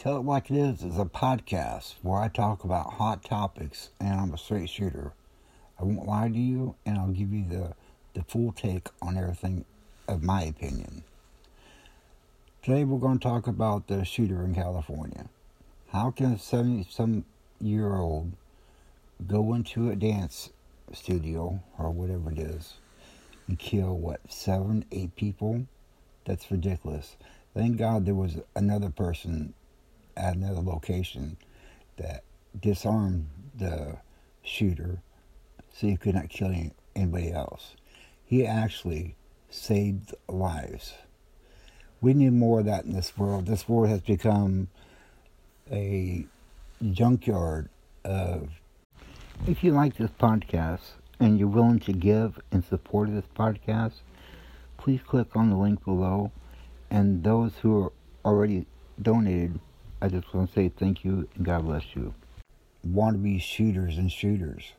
Tell It Like It Is is a podcast where I talk about hot topics and I'm a straight shooter. I won't lie to you and I'll give you the, the full take on everything of my opinion. Today we're going to talk about the shooter in California. How can a 70 some year old go into a dance studio or whatever it is and kill what seven, eight people? That's ridiculous. Thank God there was another person at another location that disarmed the shooter so he could not kill anybody else. He actually saved lives. We need more of that in this world. This world has become a junkyard of. If you like this podcast and you're willing to give in support of this podcast, please click on the link below. And those who are already donated, I just want to say thank you and God bless you. Wannabe shooters and shooters.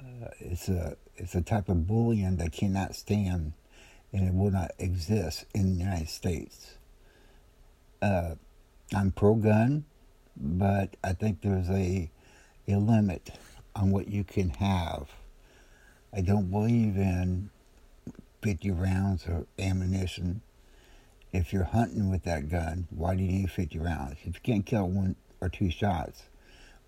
Uh, it's a it's a type of bullying that cannot stand, and it will not exist in the United States. Uh, I'm pro-gun, but I think there's a a limit on what you can have. I don't believe in 50 rounds of ammunition if you're hunting with that gun, why do you need 50 rounds? If you can't kill one or two shots,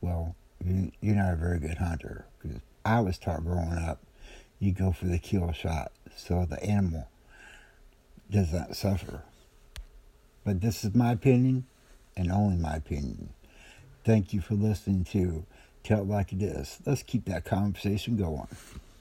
well, you're not a very good hunter. Because I was taught growing up, you go for the kill shot so the animal does not suffer. But this is my opinion, and only my opinion. Thank you for listening to Tell It Like It Is. Let's keep that conversation going.